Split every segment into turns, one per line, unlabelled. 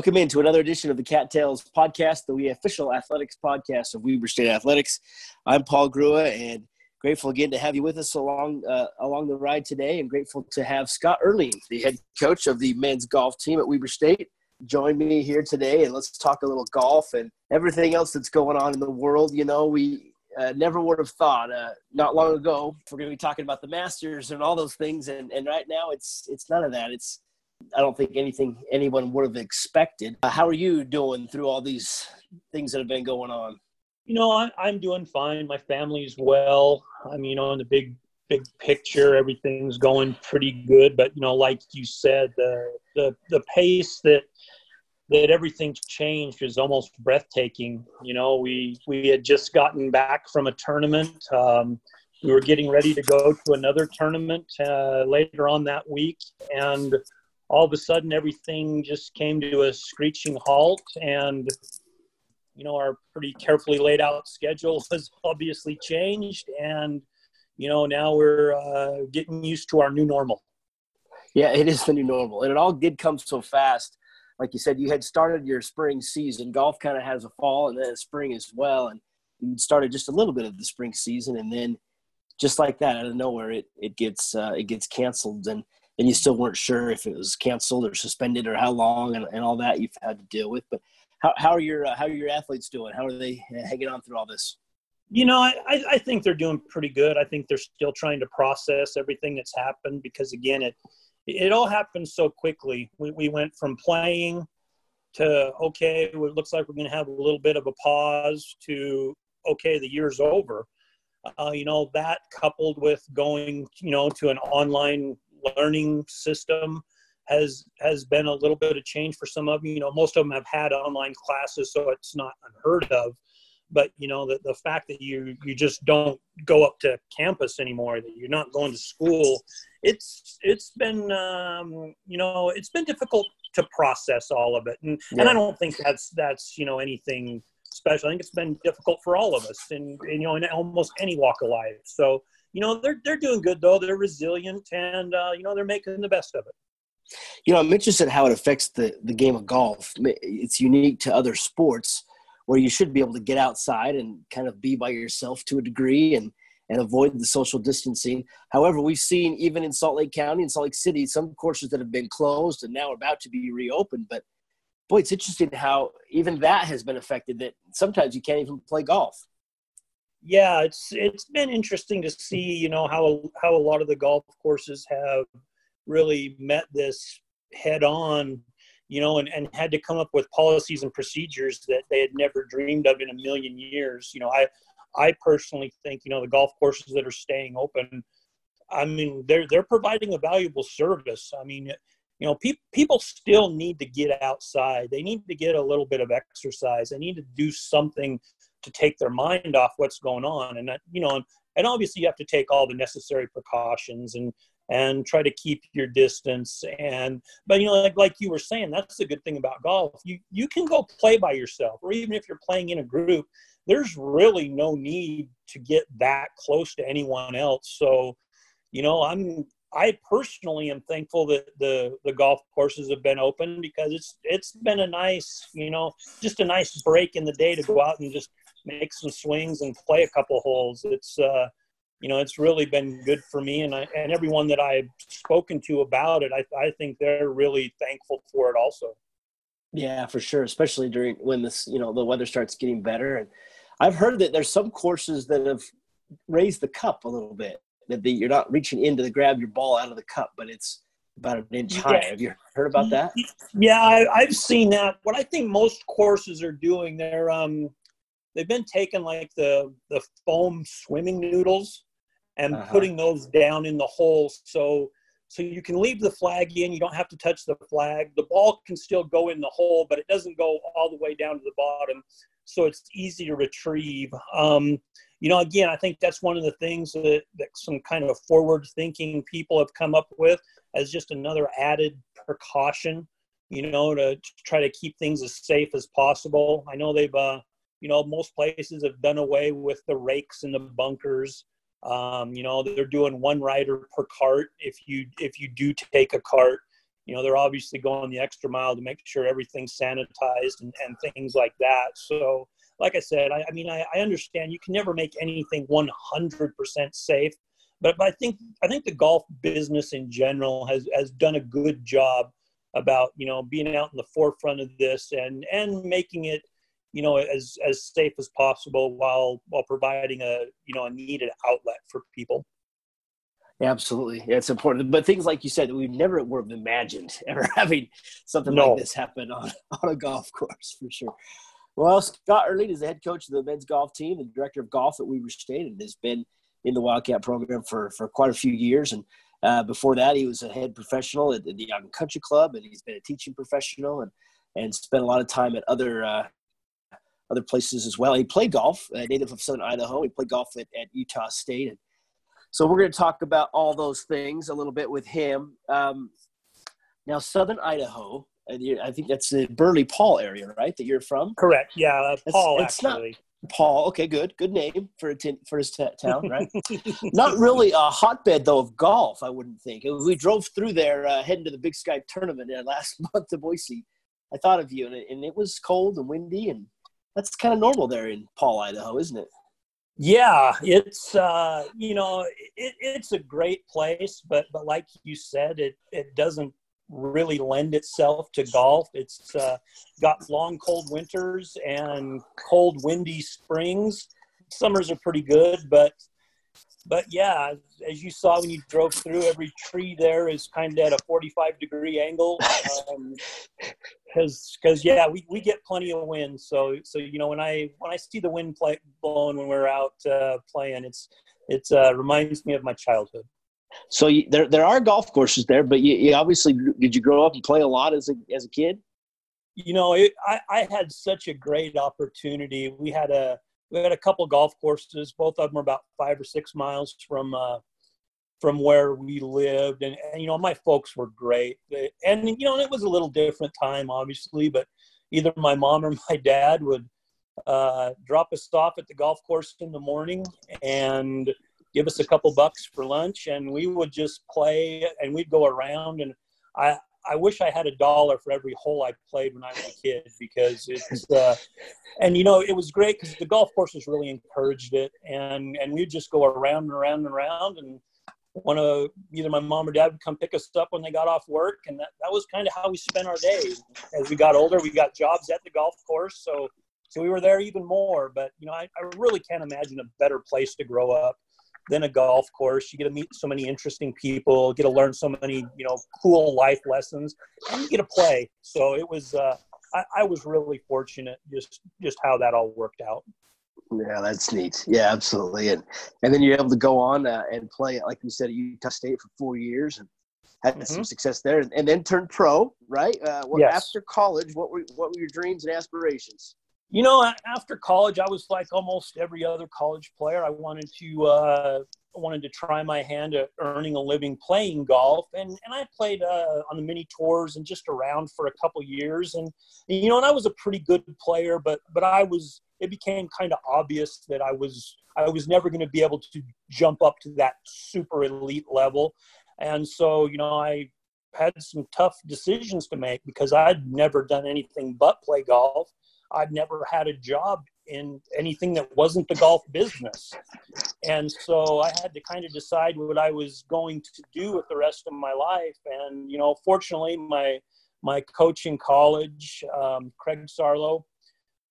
Welcome into another edition of the Cattails podcast, the official athletics podcast of Weber State Athletics. I'm Paul Grua, and grateful again to have you with us along uh, along the ride today, and grateful to have Scott Erling, the head coach of the men's golf team at Weber State, join me here today, and let's talk a little golf and everything else that's going on in the world. You know, we uh, never would have thought uh, not long ago we're going to be talking about the Masters and all those things, and and right now it's it's none of that. It's I don't think anything anyone would have expected. Uh, how are you doing through all these things that have been going on?
You know, I, I'm doing fine. My family's well. I mean, you know, in the big big picture, everything's going pretty good. But you know, like you said, the the the pace that that everything's changed is almost breathtaking. You know, we we had just gotten back from a tournament. Um, we were getting ready to go to another tournament uh, later on that week, and all of a sudden everything just came to a screeching halt. And you know our pretty carefully laid out schedule has obviously changed. And you know now we're uh, getting used to our new normal.
Yeah it is the new normal. And it all did come so fast. Like you said you had started your spring season. Golf kind of has a fall and then a spring as well. And you started just a little bit of the spring season. And then just like that out of nowhere it, it gets uh, it gets canceled. And and you still weren't sure if it was canceled or suspended or how long and, and all that you've had to deal with. But how, how are your uh, how are your athletes doing? How are they hanging on through all this?
You know, I, I think they're doing pretty good. I think they're still trying to process everything that's happened because again, it it all happened so quickly. We we went from playing to okay, it looks like we're going to have a little bit of a pause to okay, the year's over. Uh, you know that coupled with going you know to an online learning system has has been a little bit of change for some of them. You know, most of them have had online classes, so it's not unheard of. But you know, the, the fact that you you just don't go up to campus anymore, that you're not going to school, it's it's been um, you know it's been difficult to process all of it, and yeah. and I don't think that's that's you know anything special. I think it's been difficult for all of us, and you know, in almost any walk of life. So you know they're they're doing good though. They're resilient, and uh, you know they're making the best of it.
You know, I'm interested how it affects the the game of golf. It's unique to other sports where you should be able to get outside and kind of be by yourself to a degree and and avoid the social distancing. However, we've seen even in Salt Lake County and Salt Lake City some courses that have been closed and now are about to be reopened. But boy, it's interesting how even that has been affected. That sometimes you can't even play golf
yeah, it's it's been interesting to see, you know, how how a lot of the golf courses have really met this head on, you know, and, and had to come up with policies and procedures that they had never dreamed of in a million years. You know, I I personally think, you know, the golf courses that are staying open, I mean, they're they're providing a valuable service. I mean, you know, pe- people still need to get outside. They need to get a little bit of exercise. They need to do something to take their mind off what's going on. And that you know and obviously you have to take all the necessary precautions and and try to keep your distance. And but you know like, like you were saying that's the good thing about golf. You you can go play by yourself or even if you're playing in a group there's really no need to get that close to anyone else. So you know i'm i personally am thankful that the the golf courses have been open because it's it's been a nice you know just a nice break in the day to go out and just make some swings and play a couple holes. It's uh, you know it's really been good for me and I, and everyone that I've spoken to about it. I I think they're really thankful for it also.
Yeah, for sure, especially during when this you know the weather starts getting better. And I've heard that there's some courses that have raised the cup a little bit. That the, you're not reaching in to grab your ball out of the cup, but it's about an inch yeah. high. Have you heard about that?
Yeah, I, have seen that. What I think most courses are doing, they're um, they've been taking like the the foam swimming noodles and uh-huh. putting those down in the hole so so you can leave the flag in you don't have to touch the flag the ball can still go in the hole but it doesn't go all the way down to the bottom so it's easy to retrieve um, you know again i think that's one of the things that, that some kind of forward thinking people have come up with as just another added precaution you know to, to try to keep things as safe as possible. I know they've uh, you know most places have done away with the rakes and the bunkers. Um, you know they're doing one rider per cart if you if you do take a cart. You know they're obviously going the extra mile to make sure everything's sanitized and, and things like that. So like i said i, I mean I, I, understand you can never make anything 100% safe but, but i think i think the golf business in general has has done a good job about you know being out in the forefront of this and and making it you know as as safe as possible while while providing a you know a needed outlet for people
Absolutely, yeah, it's important. But things like you said, we never would have imagined ever having something no. like this happen on, on a golf course for sure. Well, Scott Erling is the head coach of the men's golf team and director of golf at Weber State, and has been in the Wildcat program for for quite a few years. And uh, before that, he was a head professional at the Young Country Club, and he's been a teaching professional and and spent a lot of time at other uh, other places as well. He played golf, uh, native of Southern Idaho. He played golf at, at Utah State and so we're going to talk about all those things a little bit with him. Um, now, Southern Idaho, I think that's the Burley Paul area, right? That you're from.
Correct. Yeah, uh, Paul. It's, it's.
Not, Paul. Okay, good. Good name for a t- for his t- town, right? not really a hotbed though of golf. I wouldn't think. We drove through there uh, heading to the Big Sky tournament uh, last month to Boise. I thought of you, and it, and it was cold and windy, and that's kind of normal there in Paul, Idaho, isn't it?
Yeah, it's uh, you know it, it's a great place, but but like you said, it it doesn't really lend itself to golf. It's uh, got long, cold winters and cold, windy springs. Summers are pretty good, but but yeah, as you saw when you drove through, every tree there is kind of at a 45 degree angle. Um, because because yeah we, we get plenty of wind so so you know when i when i see the wind play, blowing when we're out uh, playing it's it's uh, reminds me of my childhood
so you, there there are golf courses there but you, you, obviously did you grow up and play a lot as a as a kid?
You know it, i i had such a great opportunity. We had a we had a couple golf courses. Both of them are about five or six miles from uh, from where we lived. And, and, you know my folks were great. And you know it was a little different time obviously but either my mom or my dad would uh, drop us off at the golf course in the morning and give us a couple bucks for lunch and we would just play and we'd go around and i I wish I had a dollar for every hole I played when I was a kid because it's, uh, and you know, it was great because the golf course courses really encouraged it, and and we'd just go around and around and around, and one of either my mom or dad would come pick us up when they got off work and that, that was kind of how we spent our days as we got older we got jobs at the golf course so so we were there even more but you know I, I really can't imagine a better place to grow up than a golf course you get to meet so many interesting people get to learn so many you know cool life lessons and you get to play so it was uh, I, I was really fortunate just just how that all worked out
yeah, that's neat. Yeah, absolutely. And and then you're able to go on uh, and play, like you said, at Utah State for four years and had mm-hmm. some success there, and, and, then turned pro, right? Uh, what, yes. After college, what were what were your dreams and aspirations?
You know, after college, I was like almost every other college player. I wanted to uh, wanted to try my hand at earning a living playing golf, and and I played uh, on the mini tours and just around for a couple years, and you know, and I was a pretty good player, but but I was it became kind of obvious that I was I was never going to be able to jump up to that super elite level, and so you know I had some tough decisions to make because I'd never done anything but play golf. I'd never had a job in anything that wasn't the golf business. And so I had to kind of decide what I was going to do with the rest of my life. And, you know, fortunately, my, my coach in college, um, Craig Sarlo,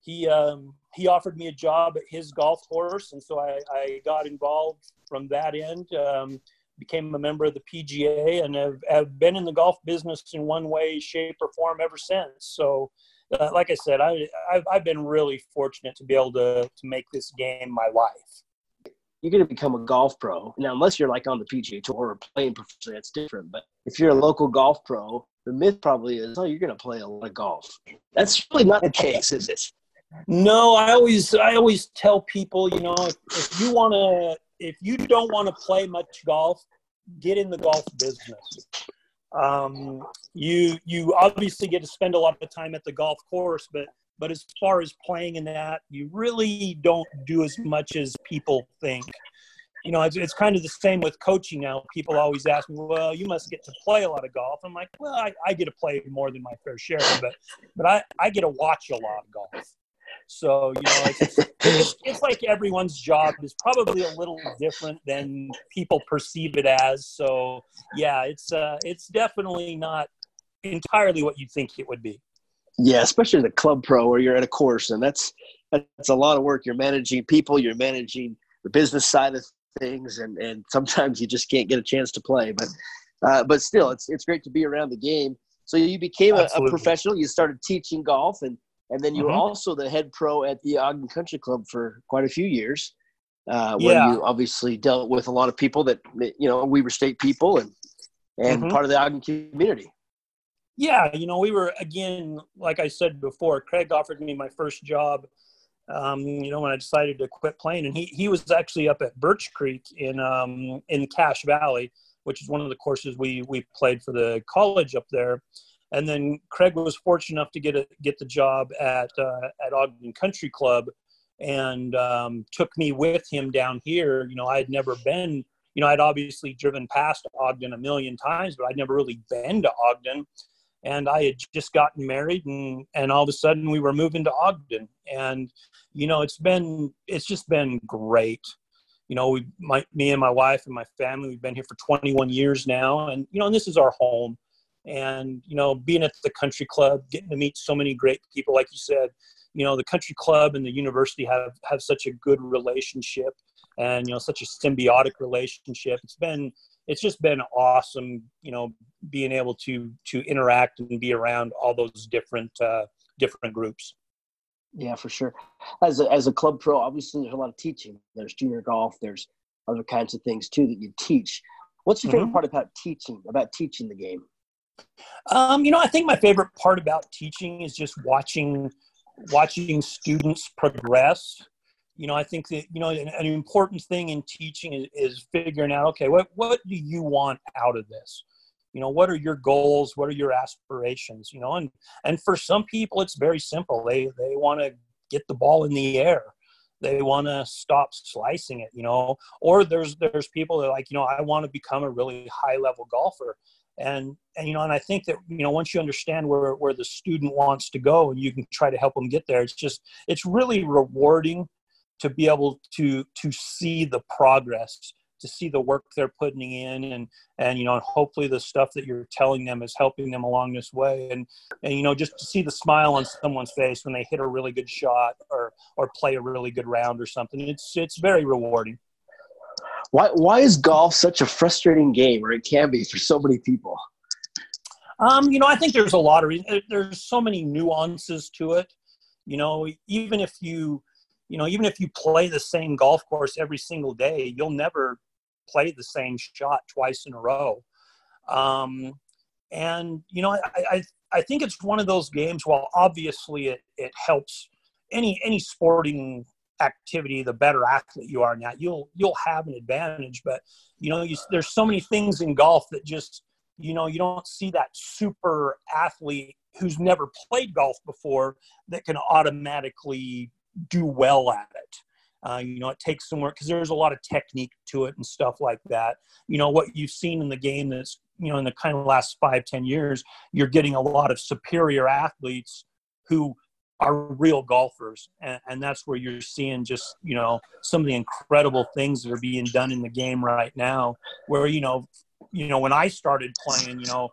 he, um, he offered me a job at his golf course. And so I, I got involved from that end, um, became a member of the PGA and have, have been in the golf business in one way, shape or form ever since. So, uh, like I said, I, I've, I've been really fortunate to be able to, to make this game my life.
You're going to become a golf pro. Now, unless you're like on the PGA Tour or playing professionally, that's different. But if you're a local golf pro, the myth probably is, oh, you're going to play a lot of golf. That's really not the case, is it?
No, I always I always tell people, you know, if, if you want to, if you don't want to play much golf, get in the golf business. Um, you you obviously get to spend a lot of time at the golf course, but but as far as playing in that, you really don't do as much as people think. you know, it's, it's kind of the same with coaching now. People always ask me, well, you must get to play a lot of golf. I'm like, well, I, I get to play more than my fair share, but, but I, I get to watch a lot of golf. So, you know, it's, it's, it's like everyone's job is probably a little different than people perceive it as. So yeah, it's, uh, it's definitely not entirely what you think it would be.
Yeah, especially the club pro where you're at a course and that's, that's a lot of work. You're managing people, you're managing the business side of things, and and sometimes you just can't get a chance to play. But uh, but still, it's it's great to be around the game. So you became a, a, professional. You started teaching golf, and and then you mm-hmm. were also the head pro at the Ogden Country Club for quite a few years. Uh, where yeah. you obviously dealt with a lot of people that you know Weber State people and and mm-hmm. part of the Ogden community.
Yeah, you know, we were again, like I said before, Craig offered me my first job um, you know, when I decided to quit playing. And he, he was actually up at Birch Creek in, um, in Cache Valley, which is one of the courses we, we played for the college up there. And then Craig was fortunate enough to get a, get the job at, uh, at Ogden Country Club and um, took me with him down here. You know, I had never been, you know, I'd obviously driven past Ogden a million times, but I'd never really been to Ogden. And I had just gotten married and and all of a sudden we were moving to Ogden. And you know it's been it's just been great. You know we my me and my wife and my family we've been here for 21 years now. And you know and this is our home and you know being at the country club getting to meet so many great people like you said you know the country club and the university have have such a good relationship and you know such a symbiotic relationship it's been it's just been awesome, you know, being able to to interact and be around all those different uh, different groups.
Yeah, for sure. As a, as a club pro, obviously there's a lot of teaching. There's junior golf. There's other kinds of things too that you teach. What's your favorite mm-hmm. part about teaching? About teaching the game?
Um, you know, I think my favorite part about teaching is just watching watching students progress you know, I think that, you know, an, an important thing in teaching is, is, figuring out, okay, what, what do you want out of this? You know, what are your goals? What are your aspirations? You know, and, and for some people, it's very simple. They, they want to get the ball in the air. They want to stop slicing it, you know, or there's, there's people that like, you know, I want to become a really high level golfer and and you know and i think that you know once you understand where where the student wants to go and you can try to help them get there it's just it's really rewarding to be able to to see the progress to see the work they're putting in and and you know and hopefully the stuff that you're telling them is helping them along this way. And and you know just to see the smile on someone's face when they hit a really good shot or or play a really good round or something it's it's very rewarding
why why is golf such a frustrating game or it can be for so many people
um you know i think there's a lot of reasons there's so many nuances to it you know even if you you know, even if you play the same golf course every single day, you'll never play the same shot twice in a row. Um, and you know, I, I I think it's one of those games. While obviously it it helps any any sporting activity, the better athlete you are that, you'll you'll have an advantage. But you know, you, there's so many things in golf that just you know you don't see that super athlete who's never played golf before that can automatically do well at it. Uh, you know, it takes some work because there's a lot of technique to it and stuff like that. You know, what you've seen in the game that's, you know, in the kind of last five, ten years, you're getting a lot of superior athletes who are real golfers. And, and that's where you're seeing just, you know, some of the incredible things that are being done in the game right now. Where, you know, you know, when I started playing, you know,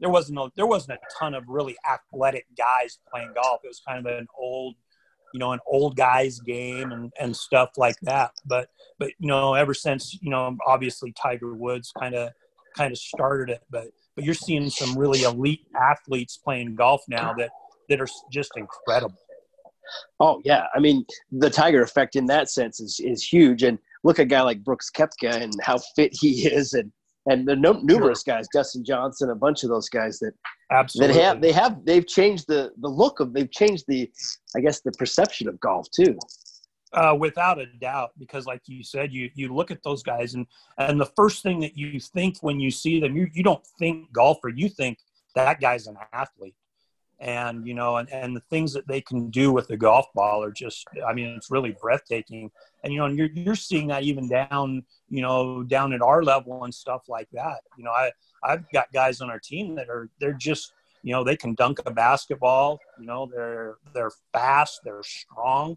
there wasn't a, there wasn't a ton of really athletic guys playing golf. It was kind of an old – you know, an old guys game and, and stuff like that. But, but, you know, ever since, you know, obviously Tiger Woods kind of, kind of started it, but, but you're seeing some really elite athletes playing golf now that, that are just incredible.
Oh yeah. I mean, the Tiger effect in that sense is, is huge. And look at a guy like Brooks Koepka and how fit he is and, and the no, numerous sure. guys, Dustin Johnson, a bunch of those guys that
absolutely
that have they have they've changed the the look of they've changed the I guess the perception of golf too.
Uh, without a doubt, because like you said, you you look at those guys and and the first thing that you think when you see them, you you don't think golfer, you think that guy's an athlete. And you know and, and the things that they can do with the golf ball are just i mean it's really breathtaking. And you know and you're, you're seeing that even down you know down at our level and stuff like that. You know i i've got guys on our team that are they're just you know they can dunk a basketball you know they're they're fast they're strong.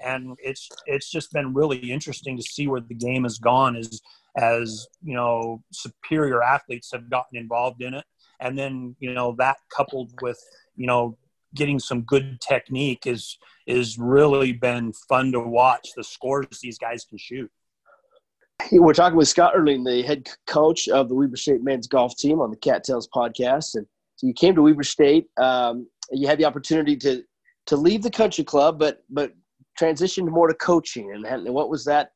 And it's it's just been really interesting to see where the game has gone as as you know superior athletes have gotten involved in it. And then you know that coupled with you know getting some good technique is is really been fun to watch the scores these guys can shoot.
We're talking with scott erling the head coach of the weber state men's golf team on the cattails podcast. And so you came to weber state um, you had the opportunity to to leave the country club but but transitioned more to coaching. And what was that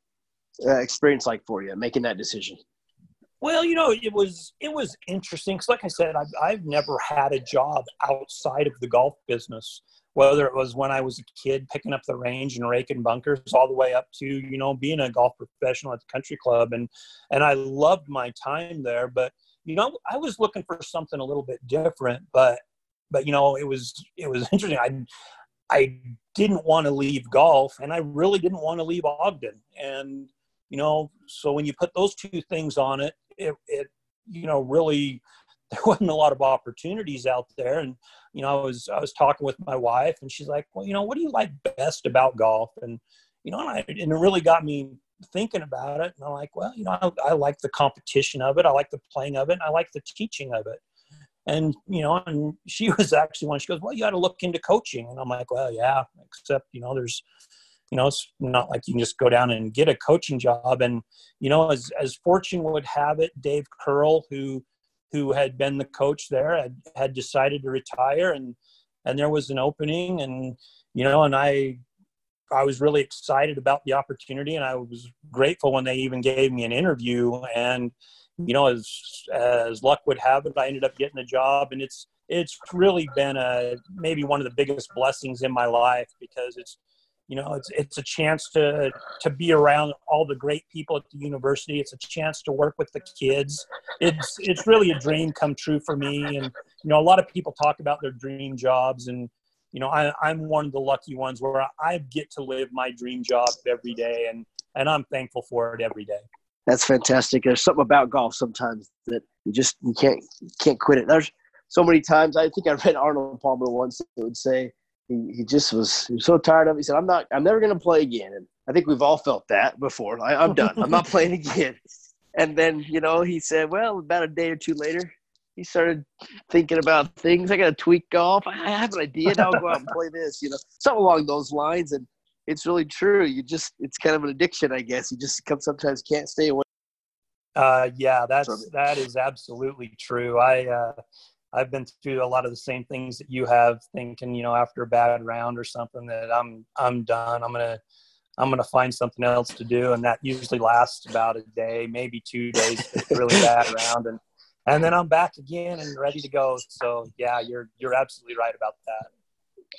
uh, experience like for you making that decision
well, you know, it was it was interesting because, like I said, I've I've never had a job outside of the golf business. Whether it was when I was a kid picking up the range and raking bunkers, all the way up to you know being a golf professional at the country club, and and I loved my time there. But you know, I was looking for something a little bit different. But but you know, it was it was interesting. I I didn't want to leave golf, and I really didn't want to leave Ogden, and you know, so when you put those two things on it, it, it you know really there wasn't a lot of opportunities out there. And you know i was i was talking with my wife and she's like well you know what do you like best about golf? And you know and, I, and it really got me thinking about it. And i'm like well you know I, I like the competition of it. I like the playing of it. And i like the teaching of it. And you know and she was actually one. She goes well you got to look into coaching. And i'm like well yeah except you know there's you know it's not like you can just go down and get a coaching job. And you know as as fortune would have it dave curl who who had been the coach there had, had decided to retire and and there was an opening and you know and i i was really excited about the opportunity and i was grateful when they even gave me an interview. And you know as as luck would have it i ended up getting a job and it's it's really been a maybe one of the biggest blessings in my life because it's you know it's it's a chance to to be around all the great people at the university. It's a chance to work with the kids. It's it's really a dream come true for me. And you know a lot of people talk about their dream jobs and you know I, i'm one of the lucky ones where i get to live my dream job every day and and i'm thankful for it every day.
That's fantastic. There's something about golf sometimes that you just you can't you can't quit it. There's so many times i think i read arnold palmer once that would say he, he just was, he was so tired of it. He said, I'm not, I'm never going to play again. And I think we've all felt that before. I, am done. I'm not playing again. And then, you know, he said, well, about a day or two later, he started thinking about things. I got to tweak golf. I have an idea. Now I'll go out and play this, you know, something along those lines. And it's really true. You just, it's kind of an addiction, I guess. You just come, sometimes can't stay away.
Uh, yeah, that's, that is absolutely true. I, uh, I've been through a lot of the same things that you have, thinking, you know, after a bad round or something that I'm I'm done. I'm gonna I'm gonna find something else to do, and that usually lasts about a day, maybe two days. Really bad round, and and then I'm back again and ready to go. So yeah, you're you're absolutely right about that.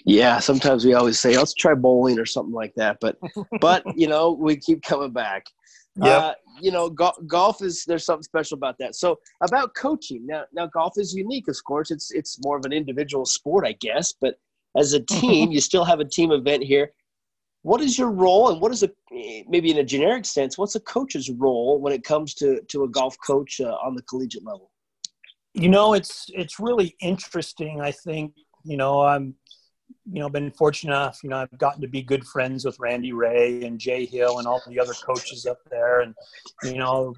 Yeah, sometimes we always say let's try bowling or something like that, but but you know we keep coming back. Yeah. Uh, you know, go- golf is there's something special about that. So about coaching now, now golf is unique. Of course, it's it's more of an individual sport, I guess. But as a team, you still have a team event here. What is your role, and what is a maybe in a generic sense? What's a coach's role when it comes to to a golf coach uh, on the collegiate level?
You know, it's it's really interesting. I think you know I'm you know, been fortunate enough, you know, I've gotten to be good friends with Randy Rahe and Jay Hill and all the other coaches up there. And, you know,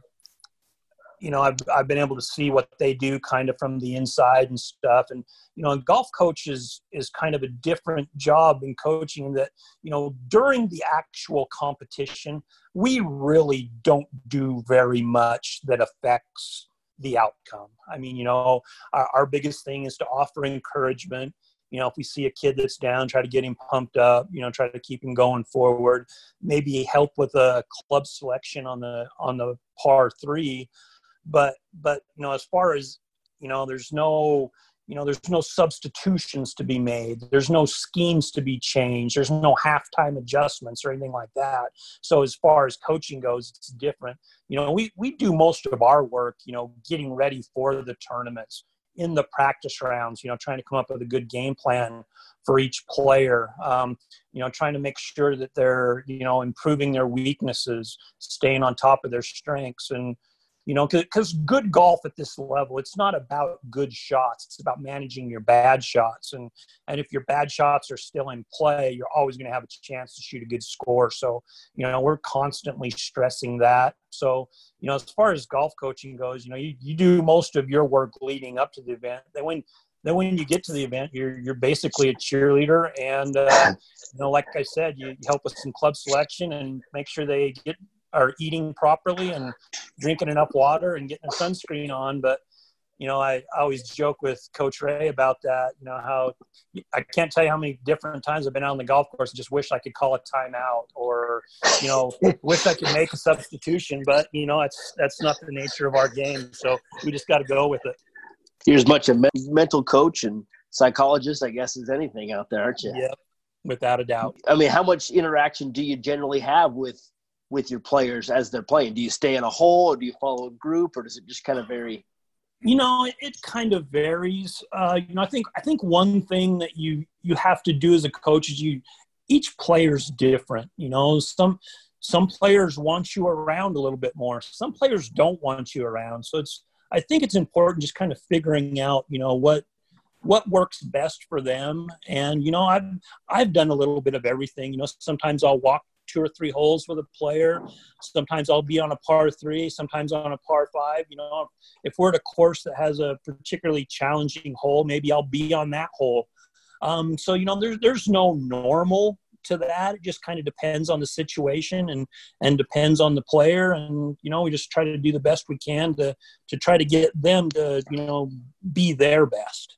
you know, I've, I've been able to see what they do kind of from the inside and stuff. And, you know, golf coach is, is kind of a different job in coaching that, you know, during the actual competition, we really don't do very much that affects the outcome. I mean, you know, our, our biggest thing is to offer encouragement you know if we see a kid that's down try to get him pumped up you know try to keep him going forward maybe help with a club selection on the on the par three. But but you know as far as you know there's no you know there's no substitutions to be made. There's no schemes to be changed. There's no halftime adjustments or anything like that. So as far as coaching goes it's different. You know we we do most of our work you know getting ready for the tournaments in the practice rounds, you know, trying to come up with a good game plan for each player. Um, you know, trying to make sure that they're, you know, improving their weaknesses, staying on top of their strengths, and you know because good golf at this level it's not about good shots it's about managing your bad shots. And and if your bad shots are still in play you're always going to have a chance to shoot a good score. So you know we're constantly stressing that. So you know as far as golf coaching goes you know you, you do most of your work leading up to the event. Then when then when you get to the event you're you're basically a cheerleader. And uh, you know like i said you, you help with some club selection and make sure they get are eating properly and drinking enough water and getting a sunscreen on. But you know, I, I always joke with Coach Rahe about that. You know how I can't tell you how many different times I've been out on the golf course and just wish I could call a timeout or you know wish I could make a substitution. But you know, that's that's not the nature of our game. So we just got to go with it.
You're as much a mental coach and psychologist, I guess, as anything out there, aren't you?
Yep, without a doubt.
I mean, how much interaction do you generally have with with your players as they're playing? Do you stay in a hole or do you follow a group or does it just kind of vary?
You know, it, it kind of varies. Uh, you know, I think I think one thing that you you have to do as a coach is you each player's different. You know, some some players want you around a little bit more. Some players don't want you around. So it's I think it's important just kind of figuring out, you know, what what works best for them. And you know, I've I've done a little bit of everything. You know, sometimes I'll walk two or three holes with a player. Sometimes I'll be on a par three, sometimes on a par five. You know, if we're at a course that has a particularly challenging hole, maybe I'll be on that hole. Um, so you know, there's there's no normal to that. It just kind of depends on the situation and and depends on the player. And you know, we just try to do the best we can to to try to get them to you know be their best.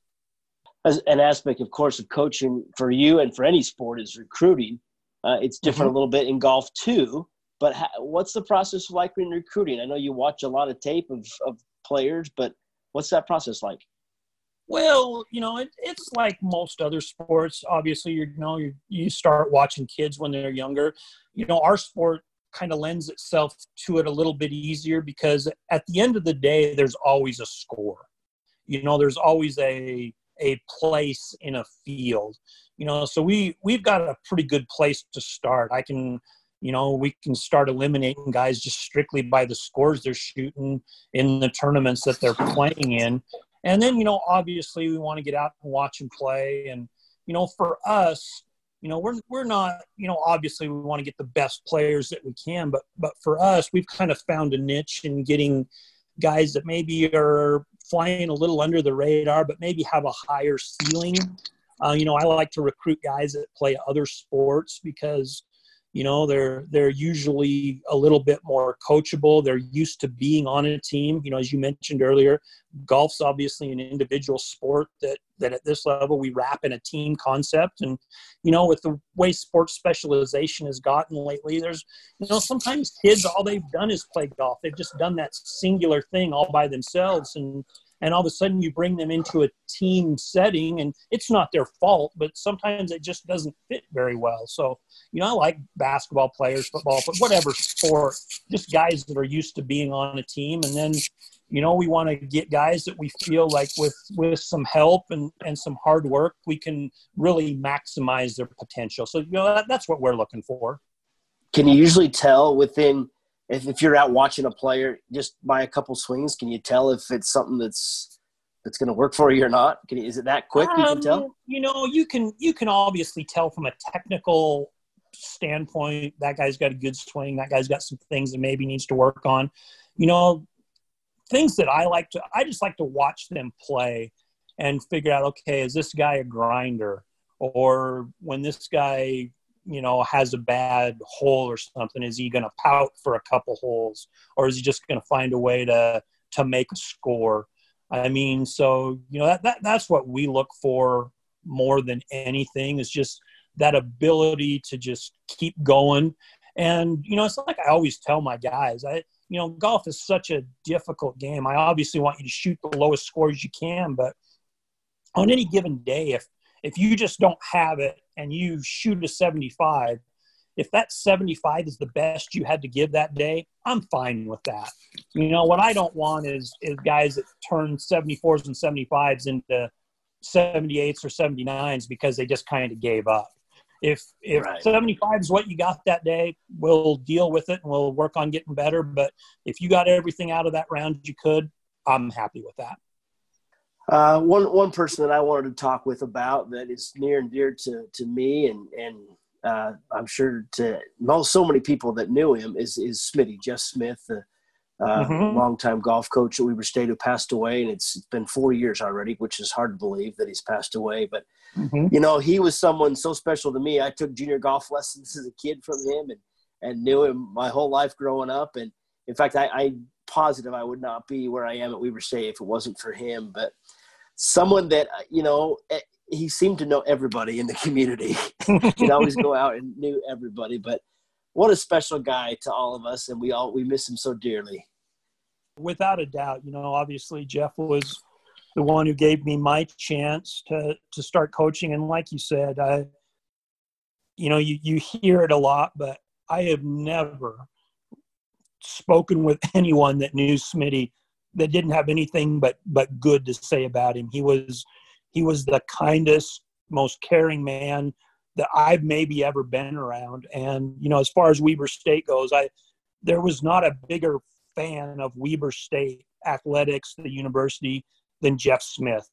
As an aspect, of course, of coaching for you and for any sport is recruiting. Uh, it's different mm-hmm. a little bit in golf too. But ha- what's the process like in recruiting? I know you watch a lot of tape of, of players, but what's that process like?
Well, you know, it, it's like most other sports. Obviously, you know, you, you start watching kids when they're younger. You know, our sport kind of lends itself to it a little bit easier because at the end of the day, there's always a score. You know, there's always a a place in a field you know so we we've got a pretty good place to start. I can you know we can start eliminating guys just strictly by the scores they're shooting in the tournaments that they're playing in. And then you know obviously we want to get out and watch them play. And you know for us you know we're we're not you know obviously we want to get the best players that we can but but for us we've kind of found a niche in getting guys that maybe are flying a little under the radar but maybe have a higher ceiling. Uh, you know, I like to recruit guys that play other sports because, you know, they're they're usually a little bit more coachable. They're used to being on a team. You know, as you mentioned earlier, golf's obviously an individual sport that that at this level we wrap in a team concept. And you know, with the way sports specialization has gotten lately, there's you know sometimes kids all they've done is play golf. They've just done that singular thing all by themselves and and all of a sudden you bring them into a team setting and it's not their fault but sometimes it just doesn't fit very well. So you know i like basketball players football but whatever sport just guys that are used to being on a team. And then you know we want to get guys that we feel like with with some help and and some hard work we can really maximize their potential. So you know that, that's what we're looking for.
Can you usually tell within if, if you're out watching a player just by a couple swings, can you tell if it's something that's that's going to work for you or not? Can you, is it that quick? Um, you can tell.
You know, you can you can obviously tell from a technical standpoint that guy's got a good swing. That guy's got some things that maybe needs to work on. You know, things that I like to I just like to watch them play and figure out okay, is this guy a grinder? Or when this guy you know has a bad hole or something is he going to pout for a couple holes? Or is he just going to find a way to to make a score? I mean so you know that, that that's what we look for more than anything is just that ability to just keep going. And you know it's like i always tell my guys i you know golf is such a difficult game. I obviously want you to shoot the lowest scores you can but on any given day if if you just don't have it and you shoot a 75 if that 75 is the best you had to give that day, I'm fine with that. You know, what I don't want is is guys that turn 74s and 75s into 78s or 79s because they just kind of gave up. If if right. 75 is what you got that day, we'll deal with it and we'll work on getting better. But if you got everything out of that round you could, I'm happy with that.
Uh, one one person that I wanted to talk with about that is near and dear to to me and and uh, I'm sure to most so many people that knew him is is Smitty Jeff Smith, the uh, mm-hmm. longtime golf coach at Weber State who passed away, and it's been four years already, which is hard to believe that he's passed away. But mm-hmm. you know, he was someone so special to me. I took junior golf lessons as a kid from him, and and knew him my whole life growing up. And in fact, I, I positive I would not be where I am at Weber State if it wasn't for him. But someone that uh, you know eh, he seemed to know everybody in the community. He'd always go out and knew everybody. But what a special guy to all of us, and we all we miss him so dearly.
Without a doubt, you know, obviously Jeff was the one who gave me my chance to to start coaching, and like you said, I, you know, you you hear it a lot, but I have never spoken with anyone that knew Smitty that didn't have anything but but good to say about him. He was he was the kindest, most caring man that I've maybe ever been around. And you know, as far as Weber State goes, I there was not a bigger fan of Weber State athletics, the university, than Jeff Smith.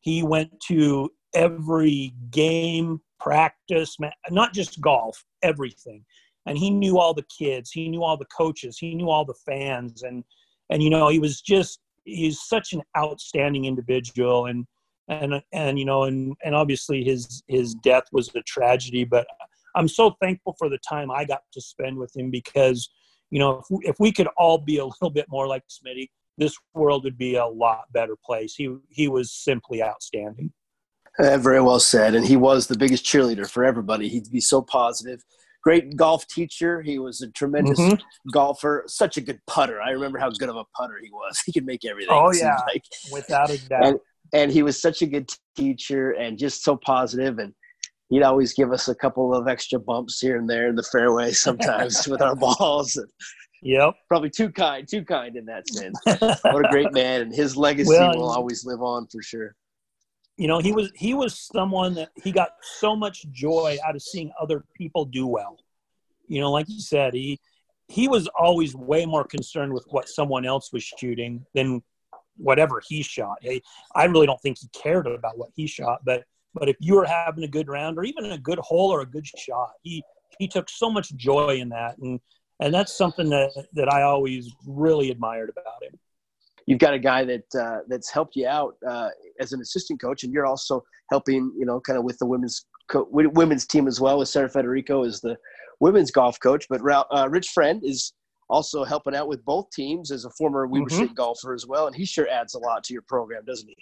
He went to every game, practice, not just golf, everything. And he knew all the kids, he knew all the coaches, he knew all the fans, and and you know he was just he's such an outstanding individual. And and and you know and and obviously his his death was a tragedy but i'm so thankful for the time i got to spend with him because you know if we, if we could all be a little bit more like smitty this world would be a lot better place. He he was simply outstanding.
Very well said. And he was the biggest cheerleader for everybody. He'd be so positive great golf teacher. He was a tremendous mm-hmm. golfer, such a good putter. I remember how good of a putter he was. He could make everything.
Oh yeah, like. without a doubt.
And, and he was such a good teacher and just so positive and he'd always give us a couple of extra bumps here and there in the fairway sometimes with our balls.
And, Yep.
Probably too kind, too kind in that sense. what a great man and his legacy well, will always live on for sure.
You know, he was he was someone that he got so much joy out of seeing other people do well. You know, like you said, he he was always way more concerned with what someone else was shooting than whatever he shot. I really don't think he cared about what he shot, but but if you were having a good round or even a good hole or a good shot, he he took so much joy in that, and and that's something that that I always really admired about him.
You've got a guy that uh, that's helped you out uh, as an assistant coach, and you're also helping, you know, kind of with the women's co- women's team as well. With Sarah Federico as the women's golf coach, but uh, Rich Friend is also helping out with both teams as a former Weber mm-hmm. State golfer as well. And he sure adds a lot to your program, doesn't he?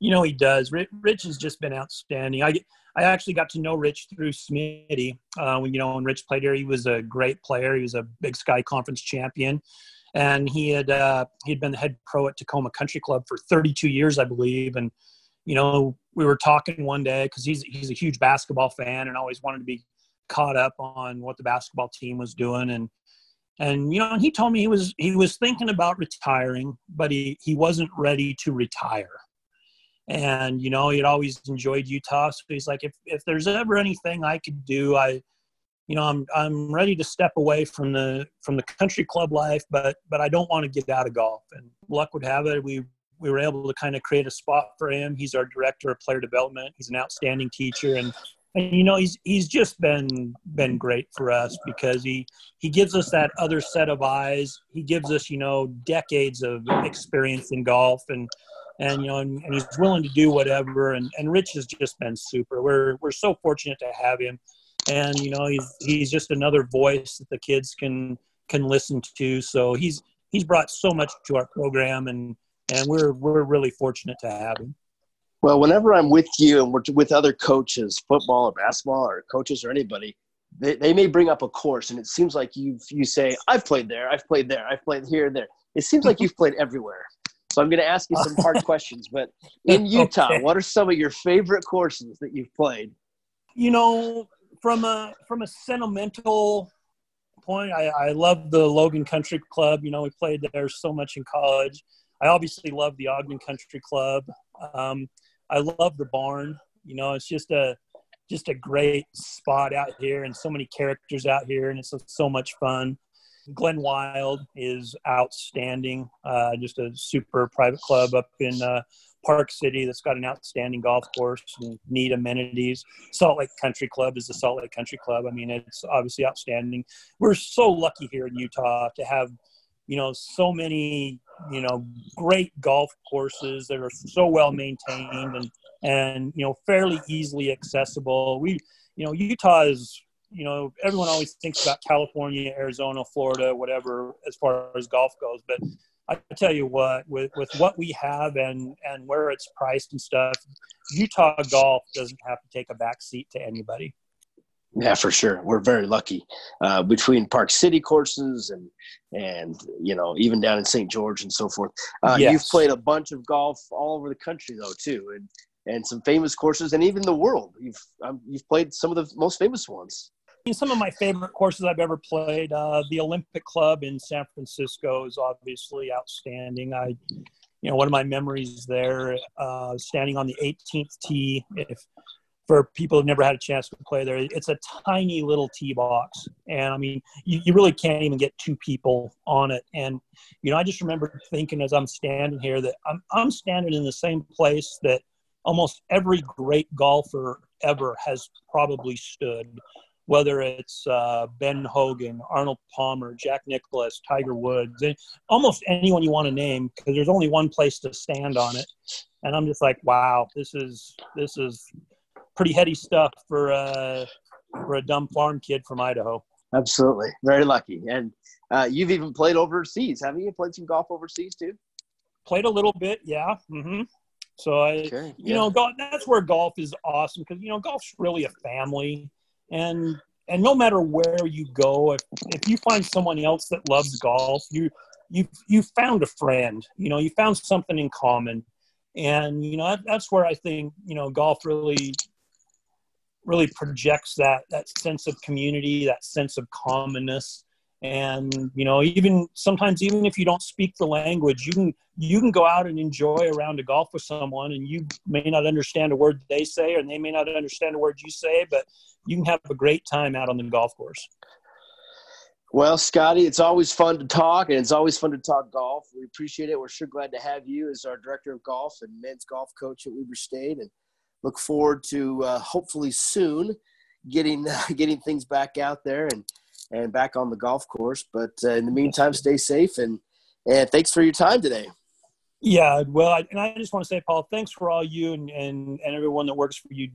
You know, he does. Rich has just been outstanding. I, I actually got to know Rich through Smitty. Uh, when, you know, when Rich played here, he was a great player. He was a Big Sky Conference champion. And he had uh, he had been the head pro at Tacoma Country Club for 32 years, I believe. And you know, we were talking one day because he's he's a huge basketball fan and always wanted to be caught up on what the basketball team was doing. And and you know he told me he was he was thinking about retiring but he he wasn't ready to retire and you know he'd always enjoyed utah so he's like if if there's ever anything i could do i you know i'm i'm ready to step away from the from the country club life but but i don't want to get out of golf. And luck would have it we we were able to kind of create a spot for him. He's our director of player development. He's an outstanding teacher. And and you know he's he's just been been great for us because he he gives us that other set of eyes. He gives us you know decades of experience in golf and and you know and, and he's willing to do whatever. And and rich has just been super. We're we're so fortunate to have him and you know he's he's just another voice that the kids can can listen to so he's he's brought so much to our program and and we're we're really fortunate to have him
well, whenever I'm with you and we're with other coaches, football or basketball or coaches or anybody, they, they may bring up a course and it seems like you you say, I've played there, I've played there, I've played here and there. It seems like you've played everywhere. So I'm going to ask you some hard questions. But in Utah, okay. what are some of your favorite courses that you've played?
You know, from a from a sentimental point, I, I love the Logan Country Club. You know, we played there so much in college. I obviously love the Ogden Country Club. Um, I love the barn. You know, it's just a just a great spot out here, and so many characters out here, and it's so much fun. Glen Wild is outstanding. Uh, just a super private club up in uh, Park City that's got an outstanding golf course and neat amenities. Salt Lake Country Club is the Salt Lake Country Club. I mean, it's obviously outstanding. We're so lucky here in Utah to have, you know, so many, you know, great golf courses that are so well maintained and and you know fairly easily accessible. We, you know, Utah is you know, everyone always thinks about California, Arizona, Florida, whatever, as far as golf goes. But I tell you what, with, with what we have and, and where it's priced and stuff, Utah golf doesn't have to take a back seat to anybody.
Yeah, for sure. We're very lucky uh, between Park City courses and and you know even down in St. George and so forth. Uh, yes. You've played a bunch of golf all over the country though too, and and some famous courses and even the world. You've um, you've played some of the most famous ones
some of my favorite courses I've ever played. Uh, the Olympic Club in San Francisco is obviously outstanding. I, you know, one of my memories there, uh, standing on the 18th tee. If for people who've never had a chance to play there, it's a tiny little tee box, and I mean, you, you really can't even get two people on it. And you know, I just remember thinking as I'm standing here that I'm I'm standing in the same place that almost every great golfer ever has probably stood whether it's uh, Ben Hogan, Arnold Palmer, Jack Nicklaus, Tiger Woods, almost anyone you want to name, because there's only one place to stand on it. And I'm just like, wow, this is this is pretty heady stuff for uh, for a dumb farm kid from Idaho.
Absolutely, very lucky. And uh, you've even played overseas, haven't you? Played some golf overseas too.
Played a little bit, yeah. Mm-hmm. So I, okay, you know, golf, that's where golf is awesome because you know golf's really a family and and no matter where you go if, if you find someone else that loves golf you you you found a friend you know you found something in common. And you know that, that's where i think you know golf really really projects that that sense of community that sense of commonness and you know even sometimes even if you don't speak the language you can you can go out and enjoy a round of golf with someone and you may not understand a word they say and they may not understand a word you say but you can have a great time out on the golf course.
Well scotty it's always fun to talk and it's always fun to talk golf. We appreciate it. We're sure glad to have you as our director of golf and men's golf coach at weber state and look forward to uh, hopefully soon getting uh, getting things back out there and and back on the golf course. But uh, in the meantime, stay safe and and thanks for your time today.
Yeah, well, I, and I just want to say, Paul, thanks for all you and, and, and everyone that works for you,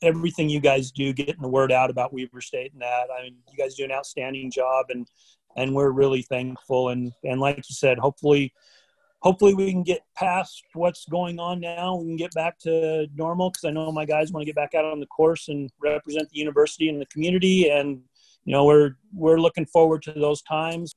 everything you guys do, getting the word out about Weber State and that. I mean, you guys do an outstanding job, and and we're really thankful. And and like you said, hopefully, hopefully we can get past what's going on now. We can get back to normal because I know my guys want to get back out on the course and represent the university and the community and you know we're we're looking forward to those times